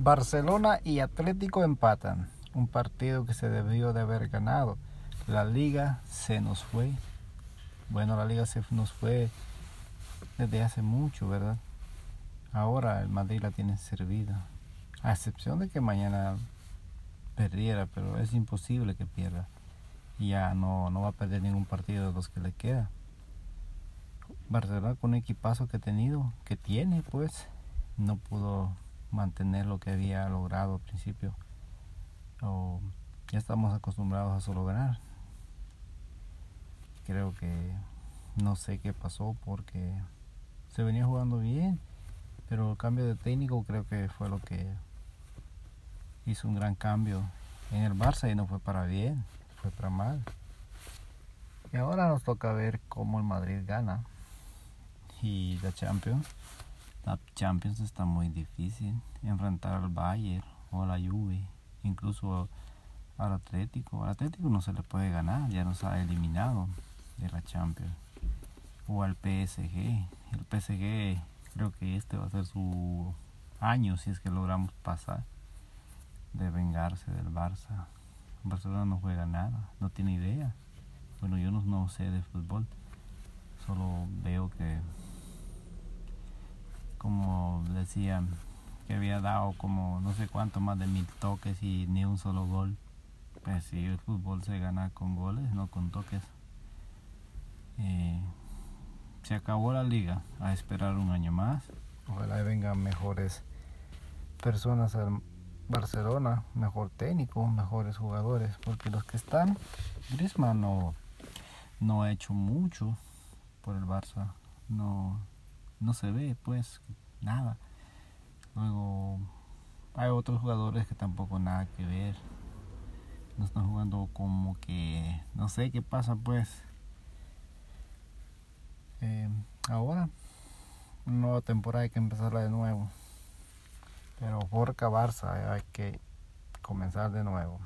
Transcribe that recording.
Barcelona y Atlético empatan. Un partido que se debió de haber ganado. La liga se nos fue. Bueno, la liga se nos fue desde hace mucho, ¿verdad? Ahora el Madrid la tiene servida. A excepción de que mañana perdiera, pero es imposible que pierda. Ya no, no va a perder ningún partido de los que le queda. Barcelona con un equipazo que ha tenido, que tiene, pues, no pudo mantener lo que había logrado al principio. O ya estamos acostumbrados a solo ganar. Creo que no sé qué pasó porque se venía jugando bien, pero el cambio de técnico creo que fue lo que hizo un gran cambio en el Barça y no fue para bien, fue para mal. Y ahora nos toca ver cómo el Madrid gana. Y la Champions la Champions está muy difícil. Enfrentar al Bayern o a la Juve, incluso al Atlético. Al Atlético no se le puede ganar, ya nos ha eliminado de la Champions. O al PSG. El PSG creo que este va a ser su año si es que logramos pasar de vengarse del Barça. Barcelona no juega nada, no tiene idea. Bueno, yo no, no sé de fútbol, solo veo que como decían, que había dado como no sé cuánto más de mil toques y ni un solo gol. Pues si el fútbol se gana con goles, no con toques. Eh, se acabó la liga, a esperar un año más. Ojalá vengan mejores personas al Barcelona, mejor técnico, mejores jugadores, porque los que están, Griezmann no, no ha hecho mucho por el Barça, no no se ve pues nada. Luego hay otros jugadores que tampoco nada que ver. No están jugando como que no sé qué pasa pues. Eh, ahora una nueva temporada hay que empezarla de nuevo. Pero por Barça hay que comenzar de nuevo.